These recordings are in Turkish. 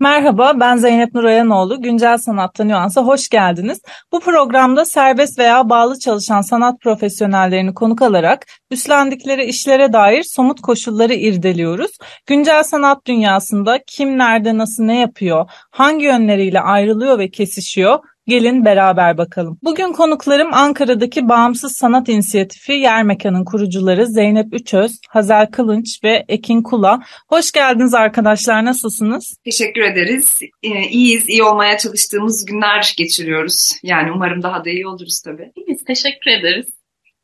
Merhaba, ben Zeynep Nurayanoğlu. Güncel Sanatta Nüans'a hoş geldiniz. Bu programda serbest veya bağlı çalışan sanat profesyonellerini konuk alarak üstlendikleri işlere dair somut koşulları irdeliyoruz. Güncel sanat dünyasında kim nerede nasıl ne yapıyor, hangi yönleriyle ayrılıyor ve kesişiyor Gelin beraber bakalım. Bugün konuklarım Ankara'daki Bağımsız Sanat İnisiyatifi Yer Mekan'ın kurucuları Zeynep Üçöz, Hazel Kılınç ve Ekin Kula. Hoş geldiniz arkadaşlar. Nasılsınız? Teşekkür ederiz. Ee, iyiyiz. İyi olmaya çalıştığımız günler geçiriyoruz. Yani umarım daha da iyi oluruz tabii. İyiyiz. Teşekkür ederiz.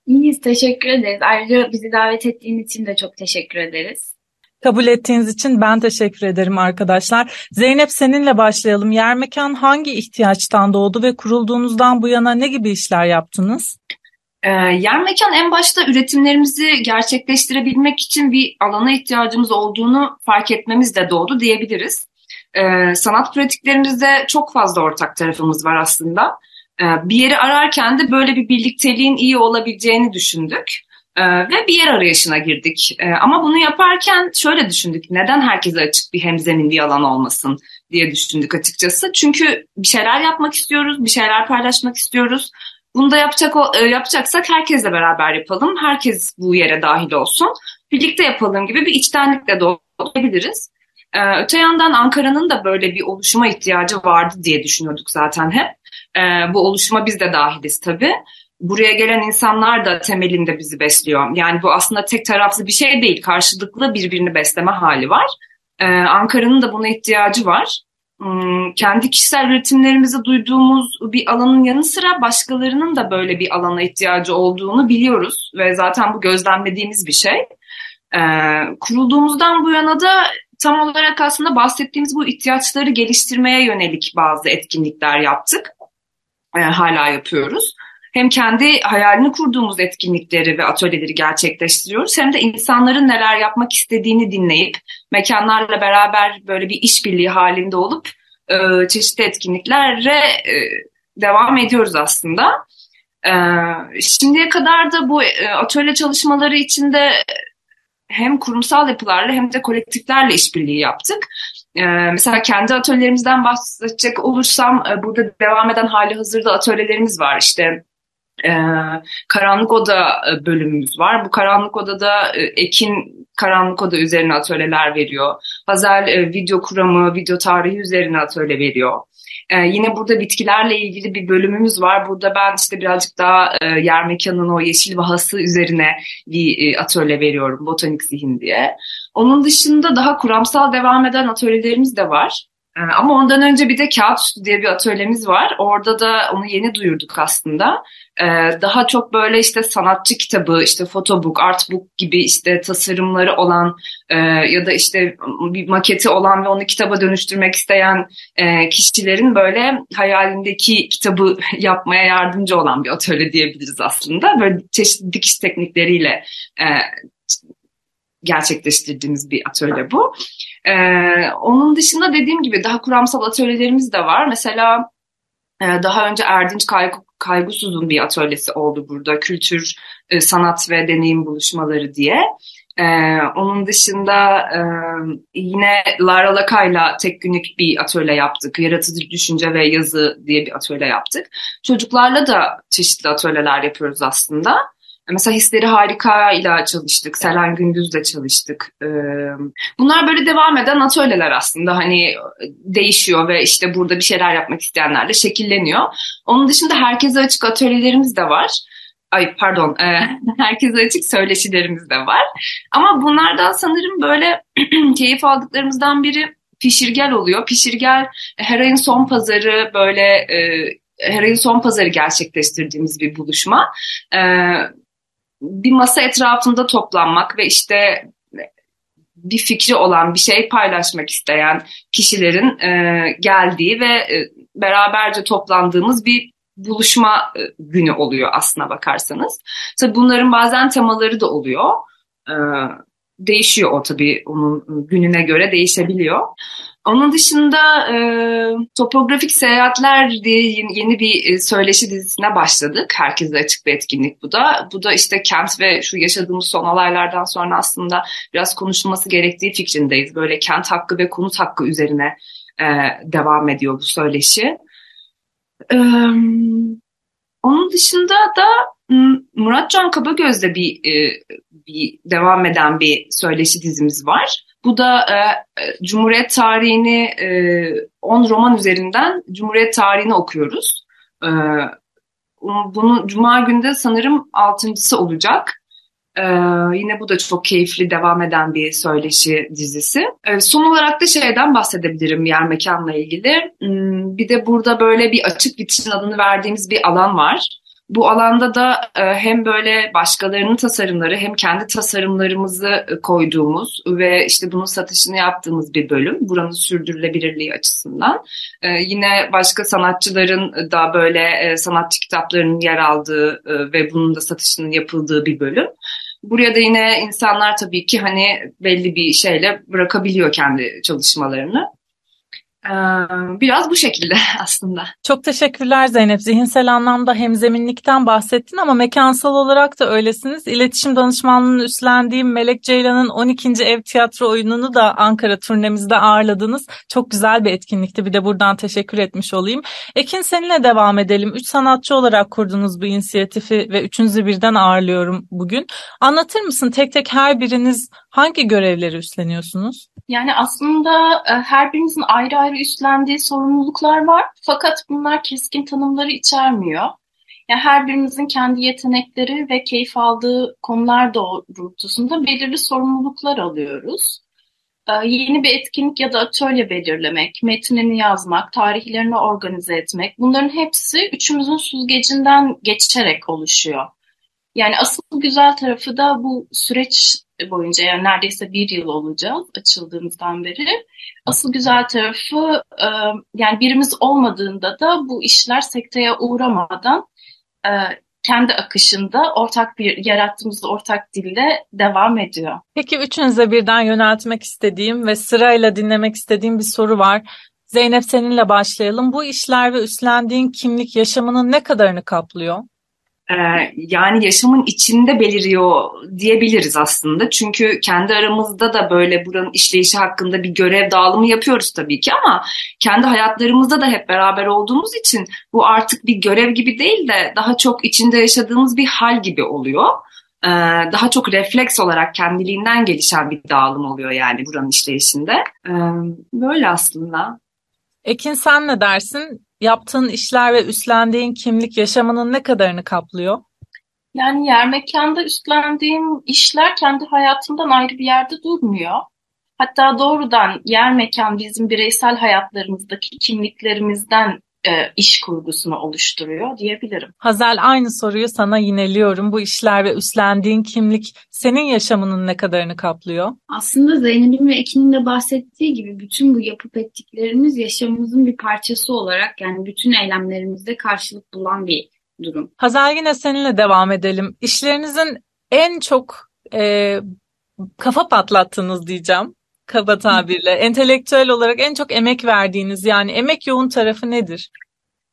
İyiyiz. Teşekkür ederiz. Ayrıca bizi davet ettiğin için de çok teşekkür ederiz. Kabul ettiğiniz için ben teşekkür ederim arkadaşlar. Zeynep seninle başlayalım. Yer Mekan hangi ihtiyaçtan doğdu ve kurulduğunuzdan bu yana ne gibi işler yaptınız? Ee, yer mekan en başta üretimlerimizi gerçekleştirebilmek için bir alana ihtiyacımız olduğunu fark etmemiz de doğdu diyebiliriz. Ee, sanat pratiklerimizde çok fazla ortak tarafımız var aslında. Ee, bir yeri ararken de böyle bir birlikteliğin iyi olabileceğini düşündük. Ee, ve bir yer arayışına girdik. Ee, ama bunu yaparken şöyle düşündük. Neden herkese açık bir hemzemin bir alan olmasın diye düşündük açıkçası. Çünkü bir şeyler yapmak istiyoruz, bir şeyler paylaşmak istiyoruz. Bunu da yapacak e, yapacaksak herkesle beraber yapalım. Herkes bu yere dahil olsun. Birlikte yapalım gibi bir içtenlikle doğabiliriz. Ee, öte yandan Ankara'nın da böyle bir oluşuma ihtiyacı vardı diye düşünüyorduk zaten hep. Ee, bu oluşuma biz de dahiliz tabii buraya gelen insanlar da temelinde bizi besliyor. Yani bu aslında tek taraflı bir şey değil. Karşılıklı birbirini besleme hali var. Ee, Ankara'nın da buna ihtiyacı var. Hmm, kendi kişisel üretimlerimizi duyduğumuz bir alanın yanı sıra başkalarının da böyle bir alana ihtiyacı olduğunu biliyoruz. Ve zaten bu gözlemlediğimiz bir şey. Ee, kurulduğumuzdan bu yana da tam olarak aslında bahsettiğimiz bu ihtiyaçları geliştirmeye yönelik bazı etkinlikler yaptık. Ee, hala yapıyoruz hem kendi hayalini kurduğumuz etkinlikleri ve atölyeleri gerçekleştiriyoruz hem de insanların neler yapmak istediğini dinleyip mekanlarla beraber böyle bir işbirliği halinde olup e, çeşitli etkinliklerle e, devam ediyoruz aslında. E, şimdiye kadar da bu e, atölye çalışmaları içinde hem kurumsal yapılarla hem de kolektiflerle işbirliği yaptık. Ee, mesela kendi atölyelerimizden bahsedecek olursam e, burada devam eden hali hazırda atölyelerimiz var. İşte e, Karanlık Oda e, bölümümüz var. Bu Karanlık Oda'da e, Ekin Karanlık Oda üzerine atölyeler veriyor. Hazel e, video kuramı, video tarihi üzerine atölye veriyor. Ee, yine burada bitkilerle ilgili bir bölümümüz var. Burada ben işte birazcık daha e, yer mekanının o yeşil vahası üzerine bir e, atölye veriyorum. Botanik zihin diye. Onun dışında daha kuramsal devam eden atölyelerimiz de var. Ee, ama ondan önce bir de Kağıt Üstü diye bir atölyemiz var. Orada da onu yeni duyurduk aslında. Ee, daha çok böyle işte sanatçı kitabı, işte fotobook, artbook gibi işte tasarımları olan e, ya da işte bir maketi olan ve onu kitaba dönüştürmek isteyen e, kişilerin böyle hayalindeki kitabı yapmaya yardımcı olan bir atölye diyebiliriz aslında. Böyle çeşitli dikiş teknikleriyle e, gerçekleştirdiğimiz bir atölye bu. Ee, onun dışında dediğim gibi daha kuramsal atölyelerimiz de var. Mesela e, daha önce Erdinç Kaygı, Kaygusuz'un bir atölyesi oldu burada. Kültür, e, sanat ve deneyim buluşmaları diye. Ee, onun dışında e, yine Lara Laka'yla tek günlük bir atölye yaptık. Yaratıcı düşünce ve yazı diye bir atölye yaptık. Çocuklarla da çeşitli atölyeler yapıyoruz aslında. Mesela Hisleri Harika ile çalıştık. Selen Gündüz'le çalıştık. Bunlar böyle devam eden atölyeler aslında. Hani değişiyor ve işte burada bir şeyler yapmak isteyenlerle şekilleniyor. Onun dışında herkese açık atölyelerimiz de var. Ay pardon, herkese açık söyleşilerimiz de var. Ama bunlardan sanırım böyle keyif aldıklarımızdan biri pişirgel oluyor. Pişirgel her ayın son pazarı böyle her ayın son pazarı gerçekleştirdiğimiz bir buluşma bir masa etrafında toplanmak ve işte bir fikri olan bir şey paylaşmak isteyen kişilerin e, geldiği ve e, beraberce toplandığımız bir buluşma e, günü oluyor aslına bakarsanız. Tabii bunların bazen temaları da oluyor. E, değişiyor o tabii onun gününe göre değişebiliyor. Onun dışında e, Topografik Seyahatler diye yeni bir e, söyleşi dizisine başladık. Herkese açık bir etkinlik bu da. Bu da işte kent ve şu yaşadığımız son olaylardan sonra aslında biraz konuşulması gerektiği fikrindeyiz. Böyle kent hakkı ve konut hakkı üzerine e, devam ediyor bu söyleşi. E, onun dışında da Muratcan Kabagöz'de bir, e, bir devam eden bir söyleşi dizimiz var. Bu da e, e Cumhuriyet tarihini e, 10 roman üzerinden Cumhuriyet tarihini okuyoruz. E, bunu Cuma günde sanırım altıncısı olacak. Ee, yine bu da çok keyifli devam eden bir söyleşi dizisi. Ee, son olarak da şeyden bahsedebilirim yer mekanla ilgili. Hmm, bir de burada böyle bir açık vitrin adını verdiğimiz bir alan var. Bu alanda da e, hem böyle başkalarının tasarımları hem kendi tasarımlarımızı e, koyduğumuz ve işte bunun satışını yaptığımız bir bölüm. Buranın sürdürülebilirliği açısından. E, yine başka sanatçıların da böyle sanatçı kitaplarının yer aldığı ve bunun da satışının yapıldığı bir bölüm. Buraya da yine insanlar tabii ki hani belli bir şeyle bırakabiliyor kendi çalışmalarını. Biraz bu şekilde aslında. Çok teşekkürler Zeynep. Zihinsel anlamda hemzeminlikten bahsettin ama mekansal olarak da öylesiniz. İletişim danışmanlığının üstlendiğim Melek Ceylan'ın 12. Ev Tiyatro oyununu da Ankara turnemizde ağırladınız. Çok güzel bir etkinlikti. Bir de buradan teşekkür etmiş olayım. Ekin seninle devam edelim. Üç sanatçı olarak kurdunuz bu inisiyatifi ve üçünüzü birden ağırlıyorum bugün. Anlatır mısın tek tek her biriniz hangi görevleri üstleniyorsunuz? Yani aslında e, her birimizin ayrı ayrı üstlendiği sorumluluklar var. Fakat bunlar keskin tanımları içermiyor. Yani her birimizin kendi yetenekleri ve keyif aldığı konular doğrultusunda belirli sorumluluklar alıyoruz. Ee, yeni bir etkinlik ya da atölye belirlemek, metnini yazmak, tarihlerini organize etmek bunların hepsi üçümüzün süzgecinden geçerek oluşuyor. Yani asıl güzel tarafı da bu süreç boyunca yani neredeyse bir yıl olacağız açıldığımızdan beri. Asıl güzel tarafı e, yani birimiz olmadığında da bu işler sekteye uğramadan e, kendi akışında ortak bir yarattığımız ortak dilde devam ediyor. Peki üçünüze birden yöneltmek istediğim ve sırayla dinlemek istediğim bir soru var. Zeynep seninle başlayalım. Bu işler ve üstlendiğin kimlik yaşamının ne kadarını kaplıyor? Ee, yani yaşamın içinde beliriyor diyebiliriz aslında. Çünkü kendi aramızda da böyle buranın işleyişi hakkında bir görev dağılımı yapıyoruz tabii ki ama kendi hayatlarımızda da hep beraber olduğumuz için bu artık bir görev gibi değil de daha çok içinde yaşadığımız bir hal gibi oluyor. Ee, daha çok refleks olarak kendiliğinden gelişen bir dağılım oluyor yani buranın işleyişinde. Ee, böyle aslında. Ekin sen ne dersin? Yaptığın işler ve üstlendiğin kimlik yaşamının ne kadarını kaplıyor? Yani yer mekanda üstlendiğim işler kendi hayatımdan ayrı bir yerde durmuyor. Hatta doğrudan yer mekan bizim bireysel hayatlarımızdaki kimliklerimizden e, iş kurgusunu oluşturuyor diyebilirim. Hazel aynı soruyu sana yineliyorum. Bu işler ve üstlendiğin kimlik senin yaşamının ne kadarını kaplıyor? Aslında Zeynep'in ve Ekin'in de bahsettiği gibi bütün bu yapıp ettiklerimiz yaşamımızın bir parçası olarak yani bütün eylemlerimizde karşılık bulan bir durum. Hazel yine seninle devam edelim. İşlerinizin en çok e, kafa patlattınız diyeceğim kaba tabirle. Entelektüel olarak en çok emek verdiğiniz yani emek yoğun tarafı nedir?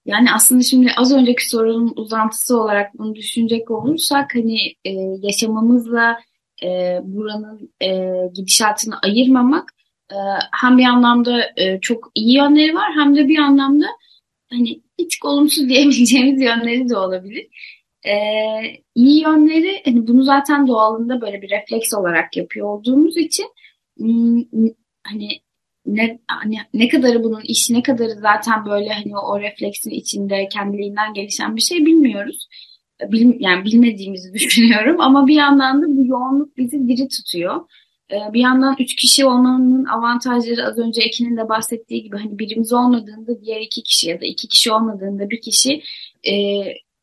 Yani aslında şimdi az önceki sorunun uzantısı olarak bunu düşünecek olursak hani e, yaşamamızla e, buranın e, gidişatını ayırmamak e, hem bir anlamda e, çok iyi yönleri var hem de bir anlamda hani hiç olumsuz diyebileceğimiz yönleri de olabilir. E, iyi yönleri hani bunu zaten doğalında böyle bir refleks olarak yapıyor olduğumuz için hani ne hani ne kadarı bunun işi ne kadarı zaten böyle hani o, o refleksin içinde kendiliğinden gelişen bir şey bilmiyoruz. Bil, yani bilmediğimizi düşünüyorum ama bir yandan da bu yoğunluk bizi diri tutuyor. Ee, bir yandan üç kişi olmanın avantajları az önce Ekin'in de bahsettiği gibi hani birimiz olmadığında diğer iki kişi ya da iki kişi olmadığında bir kişi e,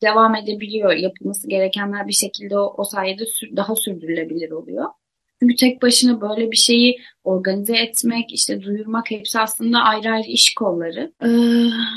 devam edebiliyor. Yapılması gerekenler bir şekilde o, o sayede sür, daha sürdürülebilir oluyor. Çünkü tek başına böyle bir şeyi organize etmek, işte duyurmak hepsi aslında ayrı ayrı iş kolları. Ee,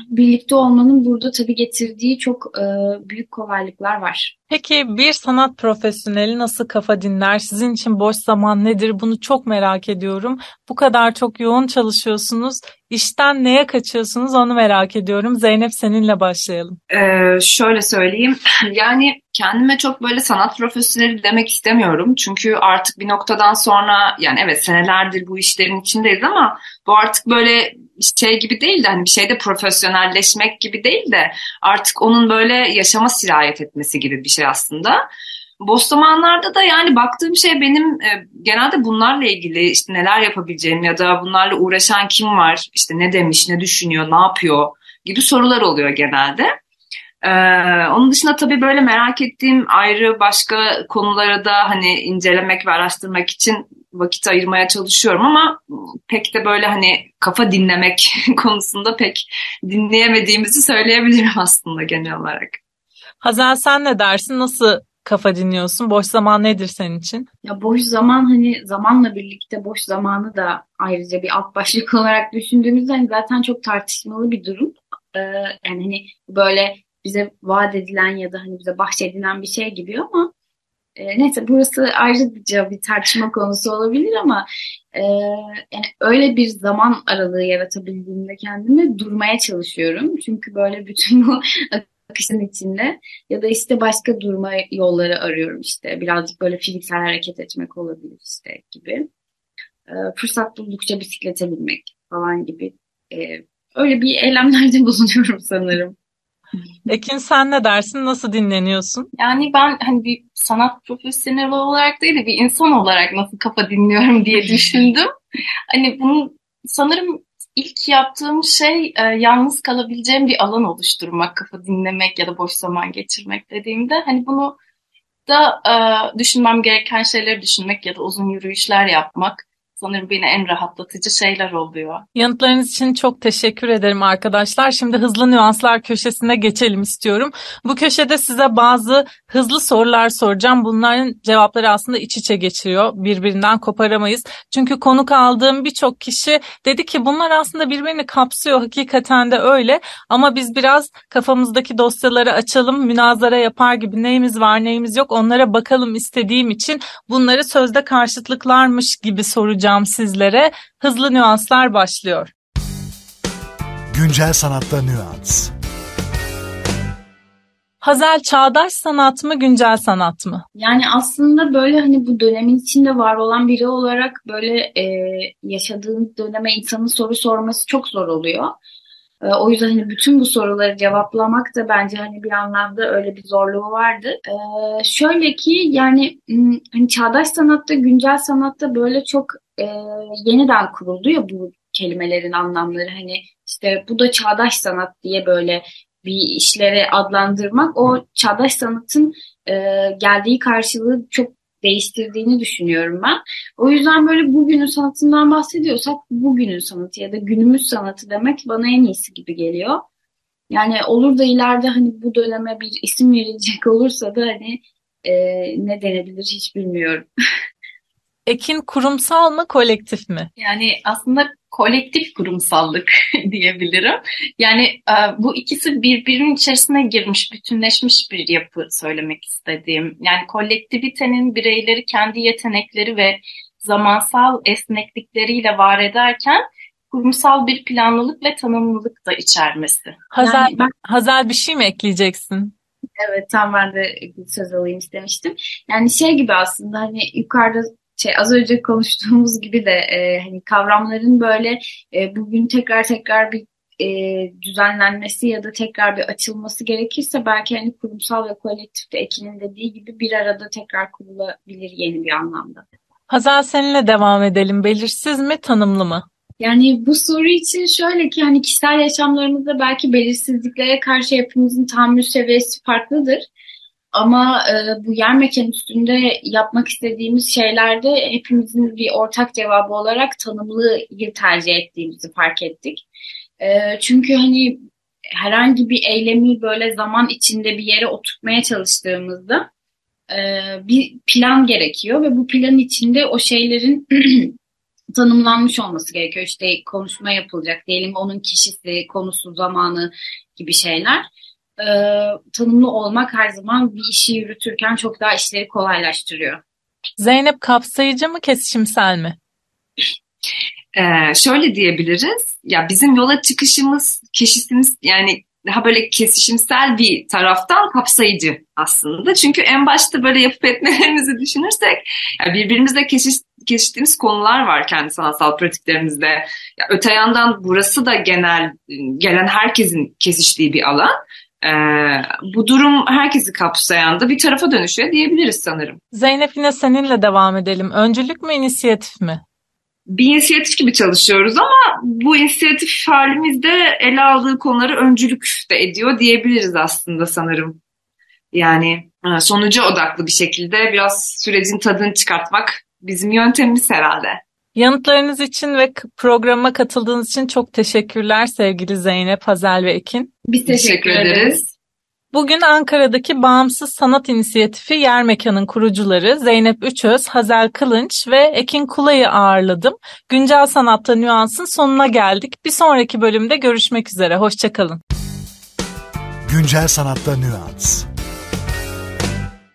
birlikte olmanın burada tabii getirdiği çok e, büyük kolaylıklar var. Peki bir sanat profesyoneli nasıl kafa dinler? Sizin için boş zaman nedir? Bunu çok merak ediyorum. Bu kadar çok yoğun çalışıyorsunuz. İşten neye kaçıyorsunuz onu merak ediyorum. Zeynep seninle başlayalım. Ee, şöyle söyleyeyim. Yani kendime çok böyle sanat profesyoneli demek istemiyorum. Çünkü artık bir noktadan sonra yani evet senelerdir bu işlerin içindeyiz ama bu artık böyle şey gibi değil de hani bir şeyde profesyonelleşmek gibi değil de artık onun böyle yaşama sirayet etmesi gibi bir şey aslında. Boş zamanlarda da yani baktığım şey benim e, genelde bunlarla ilgili işte neler yapabileceğim ya da bunlarla uğraşan kim var, işte ne demiş, ne düşünüyor, ne yapıyor gibi sorular oluyor genelde. Ee, onun dışında tabii böyle merak ettiğim ayrı başka konulara da hani incelemek ve araştırmak için vakit ayırmaya çalışıyorum ama pek de böyle hani kafa dinlemek konusunda pek dinleyemediğimizi söyleyebilirim aslında genel olarak. Hazel sen ne dersin? Nasıl kafa dinliyorsun? Boş zaman nedir senin için? Ya boş zaman hani zamanla birlikte boş zamanı da ayrıca bir alt başlık olarak düşündüğümüzde hani zaten çok tartışmalı bir durum. Ee, yani hani böyle bize vaat edilen ya da hani bize bahşedilen bir şey gibi ama e, neyse burası ayrıca bir tartışma konusu olabilir ama e, yani öyle bir zaman aralığı yaratabildiğimde kendimi durmaya çalışıyorum. Çünkü böyle bütün bu akışın içinde ya da işte başka durma yolları arıyorum işte birazcık böyle fiziksel hareket etmek olabilir işte gibi. E, fırsat buldukça bisiklete binmek falan gibi e, öyle bir eylemlerde bulunuyorum sanırım. Ekin sen ne dersin? Nasıl dinleniyorsun? Yani ben hani bir sanat profesyoneli olarak değil de bir insan olarak nasıl kafa dinliyorum diye düşündüm. hani bunu sanırım ilk yaptığım şey e, yalnız kalabileceğim bir alan oluşturmak, kafa dinlemek ya da boş zaman geçirmek dediğimde hani bunu da e, düşünmem gereken şeyleri düşünmek ya da uzun yürüyüşler yapmak sanırım beni en rahatlatıcı şeyler oluyor. Yanıtlarınız için çok teşekkür ederim arkadaşlar. Şimdi hızlı nüanslar köşesine geçelim istiyorum. Bu köşede size bazı hızlı sorular soracağım. Bunların cevapları aslında iç içe geçiyor. Birbirinden koparamayız. Çünkü konuk aldığım birçok kişi dedi ki bunlar aslında birbirini kapsıyor. Hakikaten de öyle. Ama biz biraz kafamızdaki dosyaları açalım, münazara yapar gibi neyimiz var neyimiz yok onlara bakalım istediğim için bunları sözde karşıtlıklarmış gibi soracağım sunacağım sizlere. Hızlı nüanslar başlıyor. Güncel sanatta nüans. Hazel çağdaş sanat mı, güncel sanat mı? Yani aslında böyle hani bu dönemin içinde var olan biri olarak böyle e, yaşadığımız döneme insanın soru sorması çok zor oluyor. E, o yüzden hani bütün bu soruları cevaplamak da bence hani bir anlamda öyle bir zorluğu vardı. E, şöyle ki yani hani çağdaş sanatta, güncel sanatta böyle çok e, yeniden kuruldu ya bu kelimelerin anlamları. Hani işte bu da çağdaş sanat diye böyle bir işlere adlandırmak o çağdaş sanatın e, geldiği karşılığı çok değiştirdiğini düşünüyorum ben. O yüzden böyle bugünün sanatından bahsediyorsak bugünün sanatı ya da günümüz sanatı demek bana en iyisi gibi geliyor. Yani olur da ileride hani bu döneme bir isim verilecek olursa da hani e, ne denebilir hiç bilmiyorum. Ekin kurumsal mı kolektif mi? Yani aslında kolektif kurumsallık diyebilirim. Yani e, bu ikisi birbirinin içerisine girmiş, bütünleşmiş bir yapı söylemek istediğim. Yani kolektivitenin bireyleri kendi yetenekleri ve zamansal esneklikleriyle var ederken kurumsal bir planlılık ve tanımlılık da içermesi. Hazel, yani ben... Hazel bir şey mi ekleyeceksin? Evet tam ben de söz alayım istemiştim. Yani şey gibi aslında hani yukarıda şey az önce konuştuğumuz gibi de e, hani kavramların böyle e, bugün tekrar tekrar bir e, düzenlenmesi ya da tekrar bir açılması gerekirse belki hani kurumsal ve kolektif de Ekin'in dediği gibi bir arada tekrar kurulabilir yeni bir anlamda. Hazal seninle devam edelim. Belirsiz mi, tanımlı mı? Yani bu soru için şöyle ki hani kişisel yaşamlarımızda belki belirsizliklere karşı hepimizin tahammül seviyesi farklıdır. Ama e, bu yer mekan üstünde yapmak istediğimiz şeylerde hepimizin bir ortak cevabı olarak tanımlıyı tercih ettiğimizi fark ettik. E, çünkü hani herhangi bir eylemi böyle zaman içinde bir yere oturtmaya çalıştığımızda e, bir plan gerekiyor ve bu plan içinde o şeylerin tanımlanmış olması gerekiyor. İşte konuşma yapılacak diyelim onun kişisi, konusu, zamanı gibi şeyler. E, tanımlı olmak her zaman bir işi yürütürken çok daha işleri kolaylaştırıyor. Zeynep kapsayıcı mı kesişimsel mi? Ee, şöyle diyebiliriz. Ya bizim yola çıkışımız, keşisimiz yani daha böyle kesişimsel bir taraftan kapsayıcı aslında. Çünkü en başta böyle yapıp etmelerimizi düşünürsek yani birbirimizle keşiş, kesiştiğimiz konular var kendi sanatsal pratiklerimizde. Ya öte yandan burası da genel gelen herkesin kesiştiği bir alan. Ee, bu durum herkesi kapsayan da bir tarafa dönüşüyor diyebiliriz sanırım. Zeynep yine seninle devam edelim. Öncülük mü inisiyatif mi? bir inisiyatif gibi çalışıyoruz ama bu inisiyatif halimizde ele aldığı konuları öncülük de ediyor diyebiliriz aslında sanırım. Yani e, sonuca odaklı bir şekilde biraz sürecin tadını çıkartmak bizim yöntemimiz herhalde. Yanıtlarınız için ve programa katıldığınız için çok teşekkürler sevgili Zeynep, Hazel ve Ekin. Biz teşekkür, ederiz. Bugün Ankara'daki Bağımsız Sanat İnisiyatifi Yer Mekan'ın kurucuları Zeynep Üçöz, Hazel Kılınç ve Ekin Kulay'ı ağırladım. Güncel Sanatta Nüans'ın sonuna geldik. Bir sonraki bölümde görüşmek üzere. Hoşçakalın. Güncel Sanatta Nüans